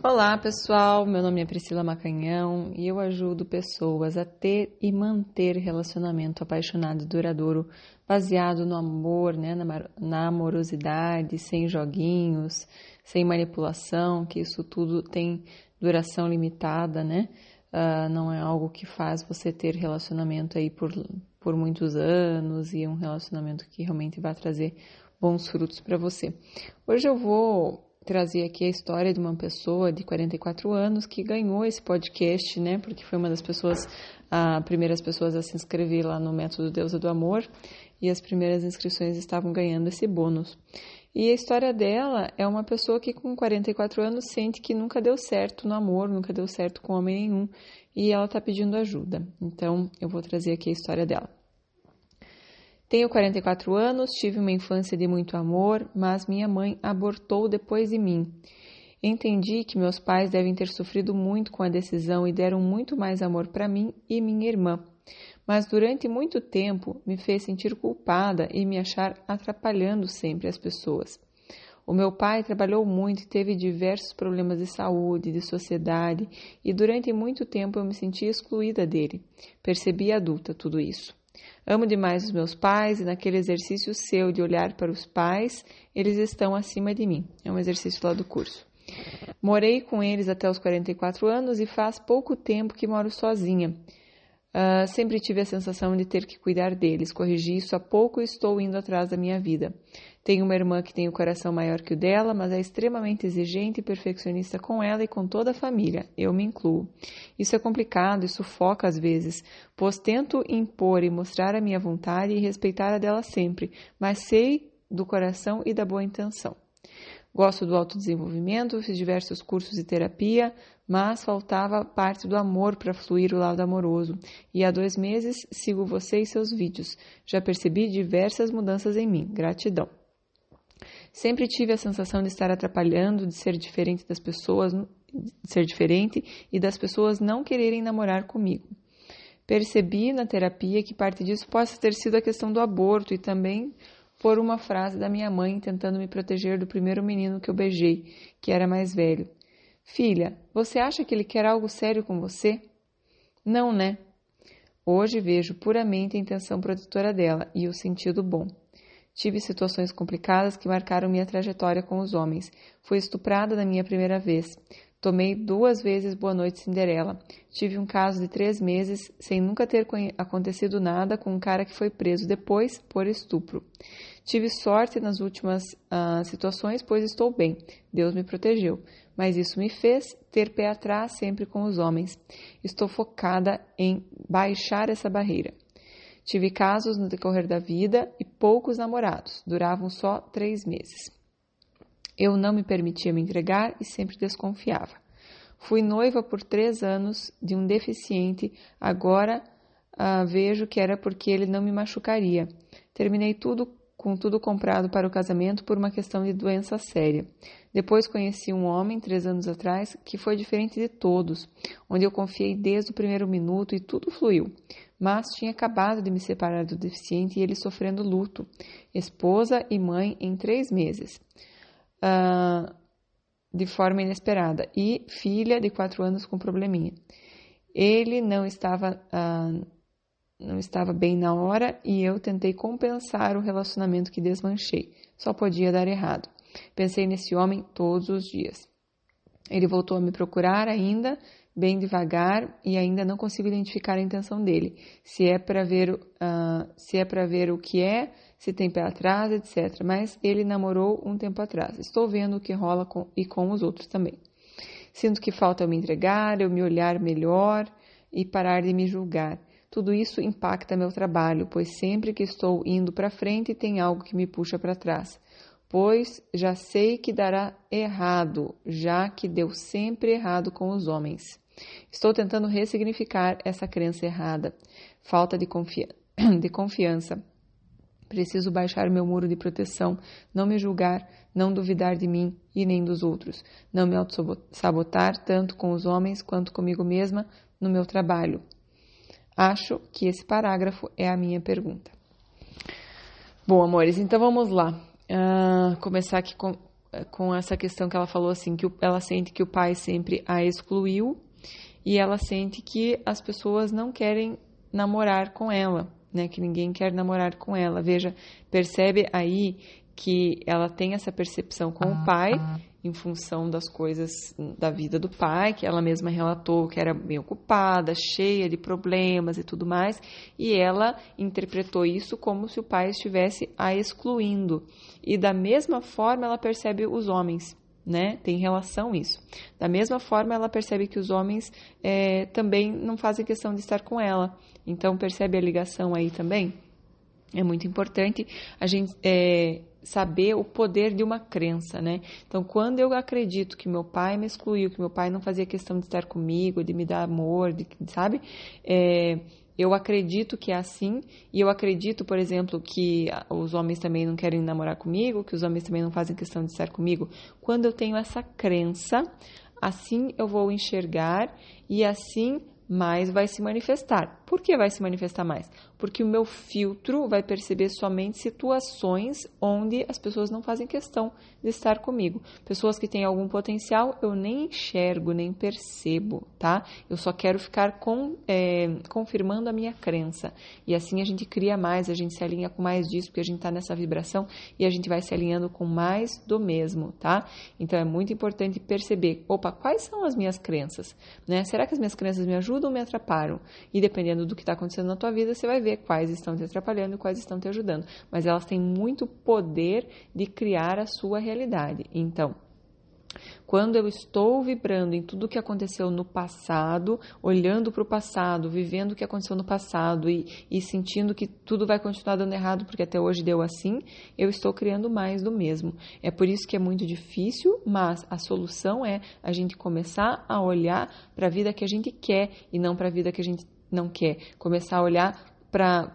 Olá, pessoal. Meu nome é Priscila Macanhão e eu ajudo pessoas a ter e manter relacionamento apaixonado e duradouro, baseado no amor, né, na amorosidade, sem joguinhos, sem manipulação, que isso tudo tem duração limitada, né? Uh, não é algo que faz você ter relacionamento aí por, por muitos anos e um relacionamento que realmente vai trazer bons frutos para você. Hoje eu vou trazer aqui a história de uma pessoa de 44 anos que ganhou esse podcast, né? Porque foi uma das pessoas, as primeiras pessoas a se inscrever lá no Método Deusa do Amor e as primeiras inscrições estavam ganhando esse bônus. E a história dela é uma pessoa que com 44 anos sente que nunca deu certo no amor, nunca deu certo com homem nenhum e ela está pedindo ajuda. Então eu vou trazer aqui a história dela. Tenho 44 anos, tive uma infância de muito amor, mas minha mãe abortou depois de mim. Entendi que meus pais devem ter sofrido muito com a decisão e deram muito mais amor para mim e minha irmã. Mas durante muito tempo me fez sentir culpada e me achar atrapalhando sempre as pessoas. O meu pai trabalhou muito e teve diversos problemas de saúde, de sociedade, e durante muito tempo eu me senti excluída dele. Percebi adulta tudo isso. Amo demais os meus pais e naquele exercício seu de olhar para os pais, eles estão acima de mim. É um exercício lá do curso. Morei com eles até os 44 anos e faz pouco tempo que moro sozinha. Uh, sempre tive a sensação de ter que cuidar deles. Corrigi isso há pouco e estou indo atrás da minha vida. Tenho uma irmã que tem o coração maior que o dela, mas é extremamente exigente e perfeccionista com ela e com toda a família. Eu me incluo. Isso é complicado e sufoca às vezes, pois tento impor e mostrar a minha vontade e respeitar a dela sempre, mas sei do coração e da boa intenção. Gosto do autodesenvolvimento, fiz diversos cursos de terapia, mas faltava parte do amor para fluir o lado amoroso. E há dois meses sigo você e seus vídeos. Já percebi diversas mudanças em mim. Gratidão. Sempre tive a sensação de estar atrapalhando, de ser diferente das pessoas, ser diferente e das pessoas não quererem namorar comigo. Percebi na terapia que parte disso possa ter sido a questão do aborto e também por uma frase da minha mãe tentando me proteger do primeiro menino que eu beijei, que era mais velho. Filha, você acha que ele quer algo sério com você? Não, né? Hoje vejo puramente a intenção protetora dela e o sentido bom. Tive situações complicadas que marcaram minha trajetória com os homens. Fui estuprada na minha primeira vez. Tomei duas vezes Boa Noite Cinderela. Tive um caso de três meses sem nunca ter acontecido nada com um cara que foi preso depois por estupro. Tive sorte nas últimas uh, situações, pois estou bem. Deus me protegeu. Mas isso me fez ter pé atrás sempre com os homens. Estou focada em baixar essa barreira. Tive casos no decorrer da vida e poucos namorados. Duravam só três meses. Eu não me permitia me entregar e sempre desconfiava. Fui noiva por três anos de um deficiente, agora uh, vejo que era porque ele não me machucaria. Terminei tudo com tudo comprado para o casamento por uma questão de doença séria. Depois conheci um homem, três anos atrás, que foi diferente de todos, onde eu confiei desde o primeiro minuto e tudo fluiu. Mas tinha acabado de me separar do deficiente e ele sofrendo luto, esposa e mãe em três meses uh, de forma inesperada e filha de quatro anos com probleminha. Ele não estava uh, não estava bem na hora e eu tentei compensar o relacionamento que desmanchei. Só podia dar errado. Pensei nesse homem todos os dias. Ele voltou a me procurar ainda, bem devagar, e ainda não consigo identificar a intenção dele. Se é para ver, uh, se é para ver o que é, se tem pé atrás, etc. Mas ele namorou um tempo atrás. Estou vendo o que rola com, e com os outros também. Sinto que falta eu me entregar, eu me olhar melhor e parar de me julgar. Tudo isso impacta meu trabalho, pois sempre que estou indo para frente tem algo que me puxa para trás. Pois já sei que dará errado, já que deu sempre errado com os homens. Estou tentando ressignificar essa crença errada, falta de, confiança, de confiança Preciso baixar meu muro de proteção, não me julgar, não duvidar de mim e nem dos outros, não me auto-sabotar tanto com os homens quanto comigo mesma no meu trabalho. Acho que esse parágrafo é a minha pergunta. Bom, amores, então vamos lá. Uh, começar aqui com, com essa questão que ela falou assim, que ela sente que o pai sempre a excluiu e ela sente que as pessoas não querem namorar com ela, né? Que ninguém quer namorar com ela. Veja, percebe aí que ela tem essa percepção com o pai em função das coisas da vida do pai, que ela mesma relatou que era bem ocupada, cheia de problemas e tudo mais, e ela interpretou isso como se o pai estivesse a excluindo. E da mesma forma ela percebe os homens. Né? Tem relação isso. Da mesma forma, ela percebe que os homens é, também não fazem questão de estar com ela. Então, percebe a ligação aí também? É muito importante a gente é, saber o poder de uma crença, né? Então, quando eu acredito que meu pai me excluiu, que meu pai não fazia questão de estar comigo, de me dar amor, de, sabe? É, eu acredito que é assim, e eu acredito, por exemplo, que os homens também não querem namorar comigo, que os homens também não fazem questão de estar comigo. Quando eu tenho essa crença, assim eu vou enxergar e assim mais vai se manifestar. Por que vai se manifestar mais? Porque o meu filtro vai perceber somente situações onde as pessoas não fazem questão de estar comigo. Pessoas que têm algum potencial, eu nem enxergo, nem percebo, tá? Eu só quero ficar com, é, confirmando a minha crença. E assim a gente cria mais, a gente se alinha com mais disso, porque a gente está nessa vibração e a gente vai se alinhando com mais do mesmo, tá? Então é muito importante perceber, opa, quais são as minhas crenças? Né? Será que as minhas crenças me ajudam ou me atrapalham? E dependendo do que está acontecendo na tua vida, você vai ver quais estão te atrapalhando e quais estão te ajudando. Mas elas têm muito poder de criar a sua realidade. Então, quando eu estou vibrando em tudo o que aconteceu no passado, olhando para o passado, vivendo o que aconteceu no passado e, e, sentindo que tudo vai continuar dando errado porque até hoje deu assim, eu estou criando mais do mesmo. É por isso que é muito difícil, mas a solução é a gente começar a olhar para a vida que a gente quer e não para a vida que a gente não quer. Começar a olhar para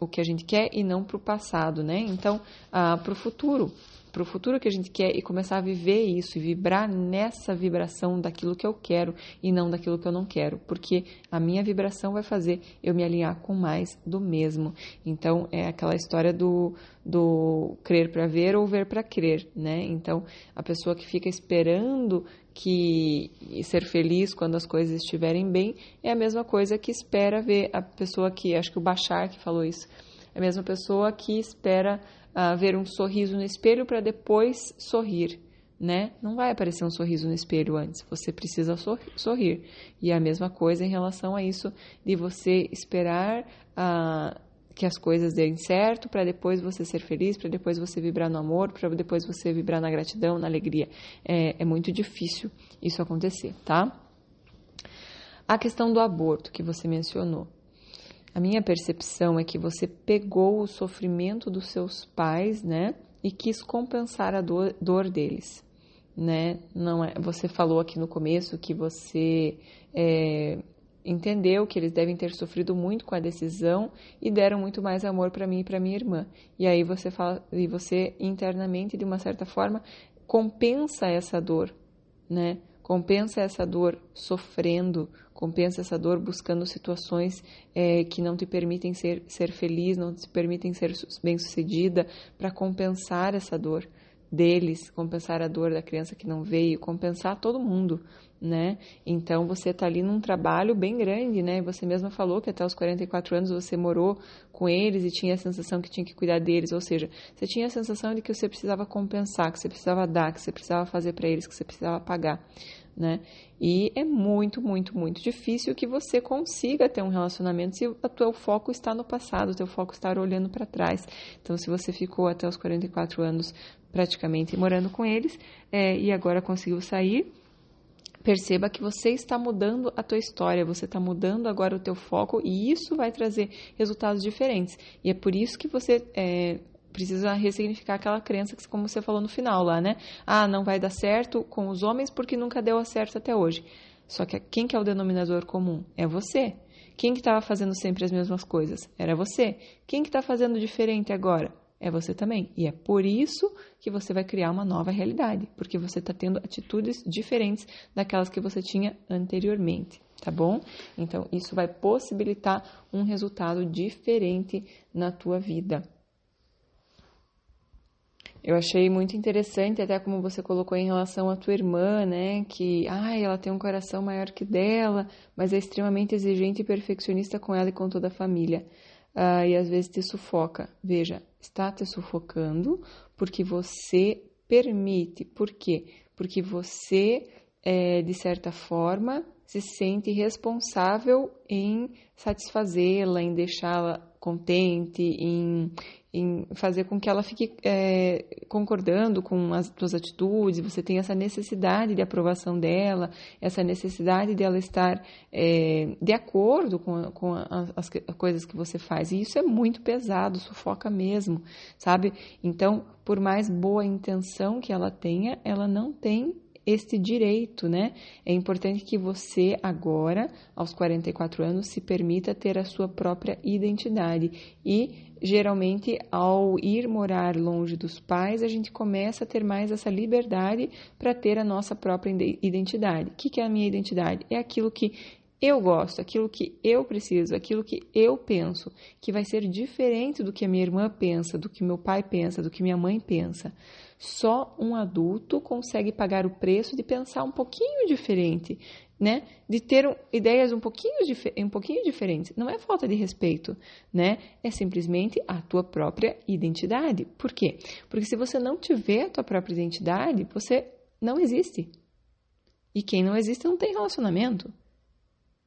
o que a gente quer e não para o passado, né? Então, ah, para o futuro para o futuro que a gente quer e começar a viver isso e vibrar nessa vibração daquilo que eu quero e não daquilo que eu não quero, porque a minha vibração vai fazer eu me alinhar com mais do mesmo. Então é aquela história do, do crer para ver ou ver para crer, né? Então a pessoa que fica esperando que ser feliz quando as coisas estiverem bem é a mesma coisa que espera ver a pessoa que acho que o Bachar que falou isso, é a mesma pessoa que espera uh, ver um sorriso no espelho para depois sorrir, né? Não vai aparecer um sorriso no espelho antes, você precisa sorrir. E é a mesma coisa em relação a isso de você esperar uh, que as coisas deem certo para depois você ser feliz, para depois você vibrar no amor, para depois você vibrar na gratidão, na alegria. É, é muito difícil isso acontecer, tá? A questão do aborto que você mencionou. A minha percepção é que você pegou o sofrimento dos seus pais, né, e quis compensar a dor, dor deles, né? Não é. Você falou aqui no começo que você é, entendeu que eles devem ter sofrido muito com a decisão e deram muito mais amor para mim e para minha irmã. E aí você fala, e você internamente, de uma certa forma, compensa essa dor, né? Compensa essa dor sofrendo, compensa essa dor buscando situações é, que não te permitem ser, ser feliz, não te permitem ser bem-sucedida, para compensar essa dor deles, compensar a dor da criança que não veio, compensar todo mundo, né? Então você está ali num trabalho bem grande, né? Você mesma falou que até os 44 anos você morou com eles e tinha a sensação que tinha que cuidar deles, ou seja, você tinha a sensação de que você precisava compensar, que você precisava dar, que você precisava fazer para eles, que você precisava pagar né? E é muito, muito, muito difícil que você consiga ter um relacionamento se o teu foco está no passado, o teu foco está olhando para trás. Então, se você ficou até os 44 anos praticamente morando com eles é, e agora conseguiu sair, perceba que você está mudando a tua história, você está mudando agora o teu foco e isso vai trazer resultados diferentes. E é por isso que você é, precisa ressignificar aquela crença que, como você falou no final lá, né? Ah, não vai dar certo com os homens porque nunca deu certo até hoje. Só que quem que é o denominador comum? É você. Quem que estava fazendo sempre as mesmas coisas? Era você. Quem que está fazendo diferente agora? É você também. E é por isso que você vai criar uma nova realidade, porque você está tendo atitudes diferentes daquelas que você tinha anteriormente, tá bom? Então, isso vai possibilitar um resultado diferente na tua vida. Eu achei muito interessante, até como você colocou em relação à tua irmã, né? Que, ai, ela tem um coração maior que dela, mas é extremamente exigente e perfeccionista com ela e com toda a família. Uh, e às vezes te sufoca. Veja, está te sufocando porque você permite. Por quê? Porque você, é, de certa forma, se sente responsável em satisfazê-la, em deixá-la contente, em, em fazer com que ela fique é, concordando com as suas atitudes, você tem essa necessidade de aprovação dela, essa necessidade de ela estar é, de acordo com, com as, as, coisas que você faz. E isso é muito pesado, sufoca mesmo, sabe? Então, por mais boa intenção que ela tenha, ela não tem este direito, né? É importante que você agora, aos 44 anos, se permita ter a sua própria identidade e geralmente ao ir morar longe dos pais, a gente começa a ter mais essa liberdade para ter a nossa própria identidade. O que é a minha identidade? É aquilo que eu gosto, aquilo que eu preciso, aquilo que eu penso, que vai ser diferente do que a minha irmã pensa, do que meu pai pensa, do que minha mãe pensa. Só um adulto consegue pagar o preço de pensar um pouquinho diferente, né? De ter ideias um pouquinho, um pouquinho diferentes. Não é falta de respeito, né? É simplesmente a tua própria identidade. Por quê? Porque se você não tiver a tua própria identidade, você não existe. E quem não existe não tem relacionamento.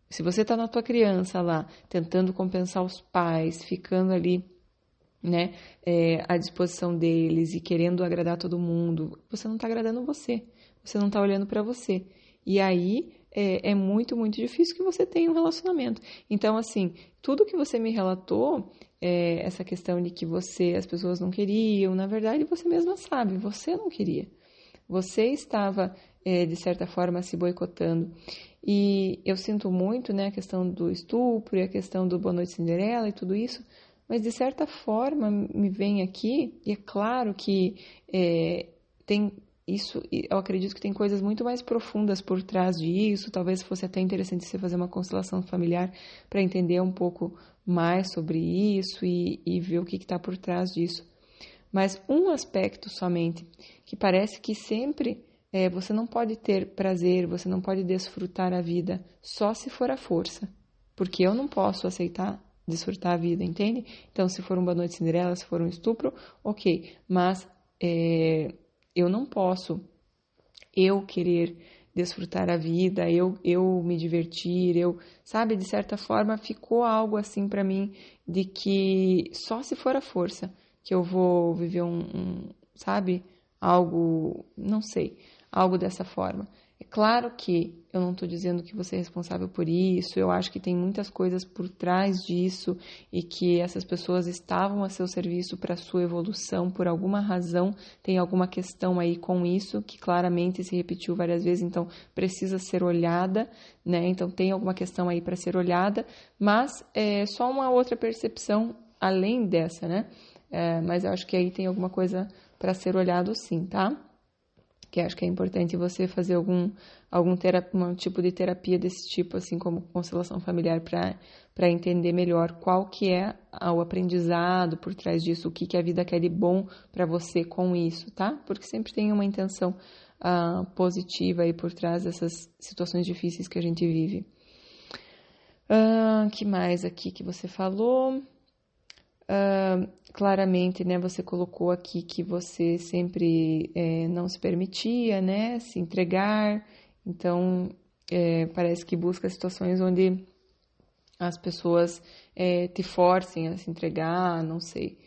Se você está na tua criança lá, tentando compensar os pais, ficando ali, né, é, à disposição deles e querendo agradar todo mundo, você não está agradando você. Você não está olhando para você. E aí é, é, muito, muito difícil que você tenha um relacionamento. Então, assim, tudo que você me relatou, é, essa questão de que você, as pessoas não queriam, na verdade você mesma sabe, você não queria. Você estava, de certa forma, se boicotando. E eu sinto muito, né, a questão do estupro e a questão do Boa Noite Cinderela e tudo isso, mas de certa forma me vem aqui, e é claro que é, tem isso, eu acredito que tem coisas muito mais profundas por trás disso, talvez fosse até interessante você fazer uma constelação familiar para entender um pouco mais sobre isso e, e ver o que está por trás disso. Mas um aspecto somente, que parece que sempre é, você não pode ter prazer, você não pode desfrutar a vida só se for a força. Porque eu não posso aceitar desfrutar a vida, entende? Então, se for uma noite Cinderela, se for um estupro, ok. Mas é, eu não posso eu querer desfrutar a vida, eu, eu me divertir, eu, sabe, de certa forma ficou algo assim para mim de que só se for a força que eu vou viver um, um sabe, algo, não sei algo dessa forma. É claro que eu não estou dizendo que você é responsável por isso, eu acho que tem muitas coisas por trás disso e que essas pessoas estavam a seu serviço para sua evolução por alguma razão, tem alguma questão aí com isso que claramente se repetiu várias vezes, então precisa ser olhada, né? Então tem alguma questão aí para ser olhada, mas é só uma outra percepção além dessa, né? É, mas eu acho que aí tem alguma coisa para ser olhado sim, tá? Que acho que é importante você fazer algum, algum terapia, um tipo de terapia desse tipo, assim como constelação familiar, para entender melhor qual que é o aprendizado por trás disso, o que, que a vida quer de bom para você com isso, tá? Porque sempre tem uma intenção uh, positiva aí por trás dessas situações difíceis que a gente vive. Uh, que mais aqui que você falou? Uh, claramente, né, você colocou aqui que você sempre é, não se permitia, né, se entregar. Então, é, parece que busca situações onde as pessoas é, te forcem a se entregar, não sei.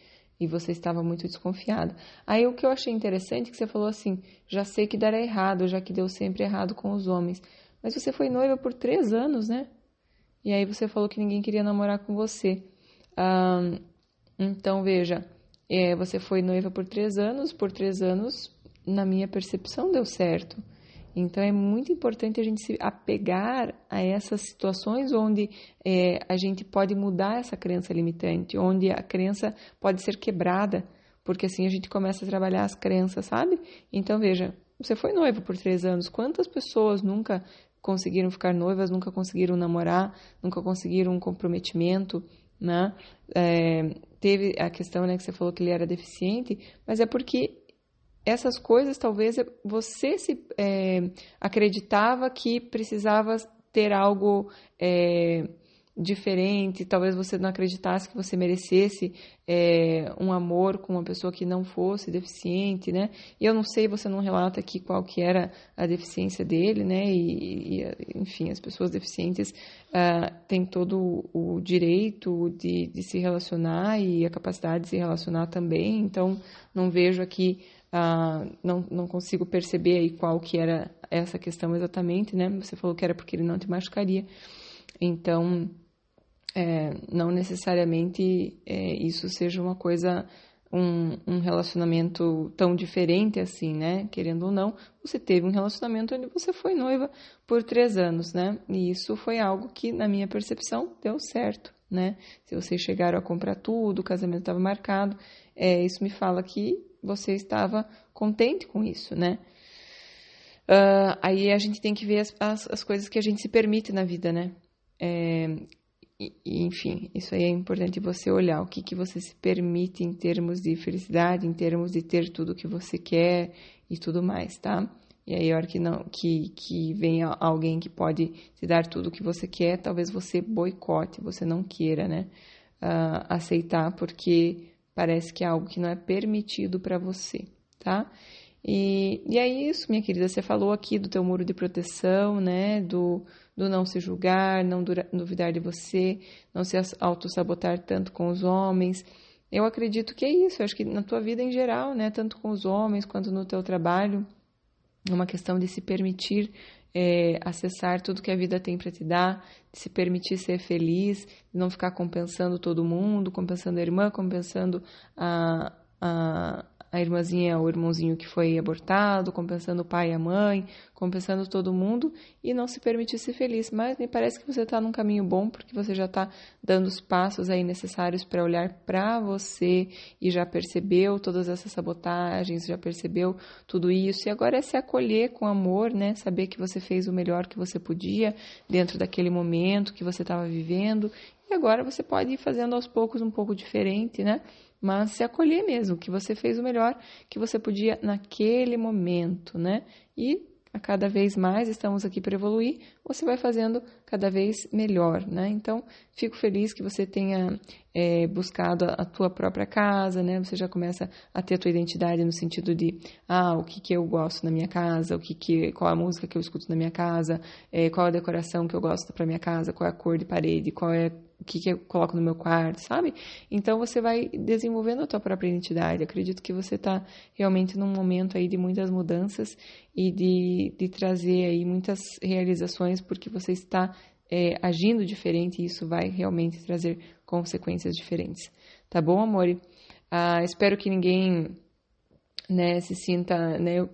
E você estava muito desconfiada. Aí o que eu achei interessante é que você falou assim: já sei que dará errado, já que deu sempre errado com os homens. Mas você foi noiva por três anos, né? E aí você falou que ninguém queria namorar com você. Então, veja, é, você foi noiva por três anos, por três anos, na minha percepção, deu certo. Então, é muito importante a gente se apegar a essas situações onde é, a gente pode mudar essa crença limitante, onde a crença pode ser quebrada, porque assim a gente começa a trabalhar as crenças, sabe? Então, veja, você foi noiva por três anos, quantas pessoas nunca conseguiram ficar noivas, nunca conseguiram namorar, nunca conseguiram um comprometimento, né? É, teve a questão né, que você falou que ele era deficiente, mas é porque essas coisas talvez você se é, acreditava que precisava ter algo é, diferente, talvez você não acreditasse que você merecesse é, um amor com uma pessoa que não fosse deficiente, né? E eu não sei, você não relata aqui qual que era a deficiência dele, né? E, e enfim, as pessoas deficientes uh, têm todo o direito de, de se relacionar e a capacidade de se relacionar também, então não vejo aqui Uh, não, não consigo perceber aí qual que era essa questão exatamente, né? Você falou que era porque ele não te machucaria. Então, é, não necessariamente é, isso seja uma coisa, um, um, relacionamento tão diferente assim, né? Querendo ou não, você teve um relacionamento onde você foi noiva por três anos, né? E isso foi algo que, na minha percepção, deu certo, né? Se vocês chegaram a comprar tudo, o casamento estava marcado, é, isso me fala que você estava contente com isso, né? Uh, aí a gente tem que ver as, as, as, coisas que a gente se permite na vida, né? É, e, enfim, isso aí é importante você olhar o que, que você se permite em termos de felicidade, em termos de ter tudo o que você quer e tudo mais, tá? E aí, a hora que, não, que, que vem alguém que pode te dar tudo o que você quer, talvez você boicote, você não queira, né? Uh, aceitar, porque parece que é algo que não é permitido para você, tá? E, e é isso, minha querida, você falou aqui do teu muro de proteção, né? Do, do não se julgar, não duvidar de você, não se auto-sabotar tanto com os homens. Eu acredito que é isso, eu acho que na tua vida em geral, né, tanto com os homens quanto no teu trabalho, é uma questão de se permitir é, acessar tudo que a vida tem para te dar, de se permitir ser feliz, de não ficar compensando todo mundo, compensando a irmã, compensando a, a, a irmãzinha ou o irmãozinho que foi abortado, compensando o pai e a mãe, compensando todo mundo e não se permitir ser feliz. Mas me parece que você está num caminho bom porque você já está dando os passos aí necessários para olhar para você e já percebeu todas essas sabotagens, já percebeu tudo isso e agora é se acolher com amor, né? Saber que você fez o melhor que você podia dentro daquele momento que você estava vivendo e agora você pode ir fazendo aos poucos um pouco diferente, né? mas se acolher mesmo, que você fez o melhor que você podia naquele momento, né? E a cada vez mais estamos aqui para evoluir, você vai fazendo cada vez melhor, né? Então, fico feliz que você tenha é, buscado a, tua própria casa, né? Você já começa a ter a tua identidade no sentido de, ah, o que que eu gosto na minha casa, o que que, qual a música que eu escuto na minha casa, é, qual a decoração que eu gosto para minha casa, qual é a cor de parede, qual é o que, que eu coloco no meu quarto, sabe? Então você vai desenvolvendo a tua própria identidade. acredito que você está realmente num momento aí de muitas mudanças e de, de trazer aí muitas realizações, porque você está é, agindo diferente e isso vai realmente trazer consequências diferentes. Tá bom, amor? Ah, espero que ninguém né, se sinta, né,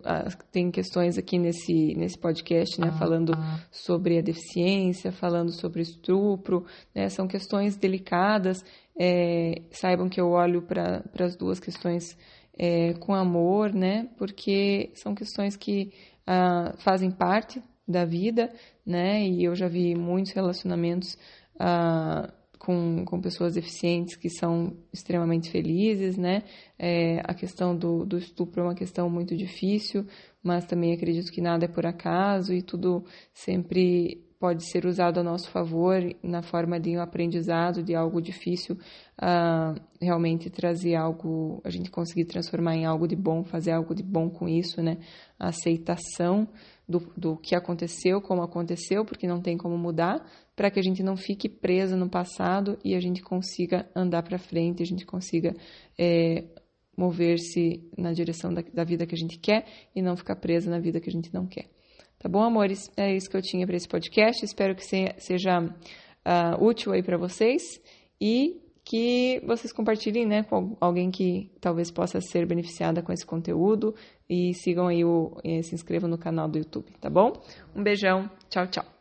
tem questões aqui nesse, nesse podcast, né, ah, falando ah. sobre a deficiência, falando sobre estupro, né, são questões delicadas, é, saibam que eu olho para as duas questões é, com amor, né, porque são questões que ah, fazem parte da vida, né, e eu já vi muitos relacionamentos ah, com, com pessoas deficientes que são extremamente felizes, né? É, a questão do, do estupro é uma questão muito difícil, mas também acredito que nada é por acaso e tudo sempre pode ser usado a nosso favor na forma de um aprendizado de algo difícil, uh, realmente trazer algo, a gente conseguir transformar em algo de bom, fazer algo de bom com isso, né? Aceitação do, do que aconteceu, como aconteceu, porque não tem como mudar, para que a gente não fique presa no passado e a gente consiga andar para frente, a gente consiga é, mover-se na direção da, da, vida que a gente quer e não ficar presa na vida que a gente não quer. Tá bom, amores? É isso que eu tinha para esse podcast. Espero que seja uh, útil aí para vocês e que vocês compartilhem né, com alguém que talvez possa ser beneficiada com esse conteúdo e sigam aí o, se inscrevam no canal do YouTube, tá bom? Um beijão, tchau, tchau.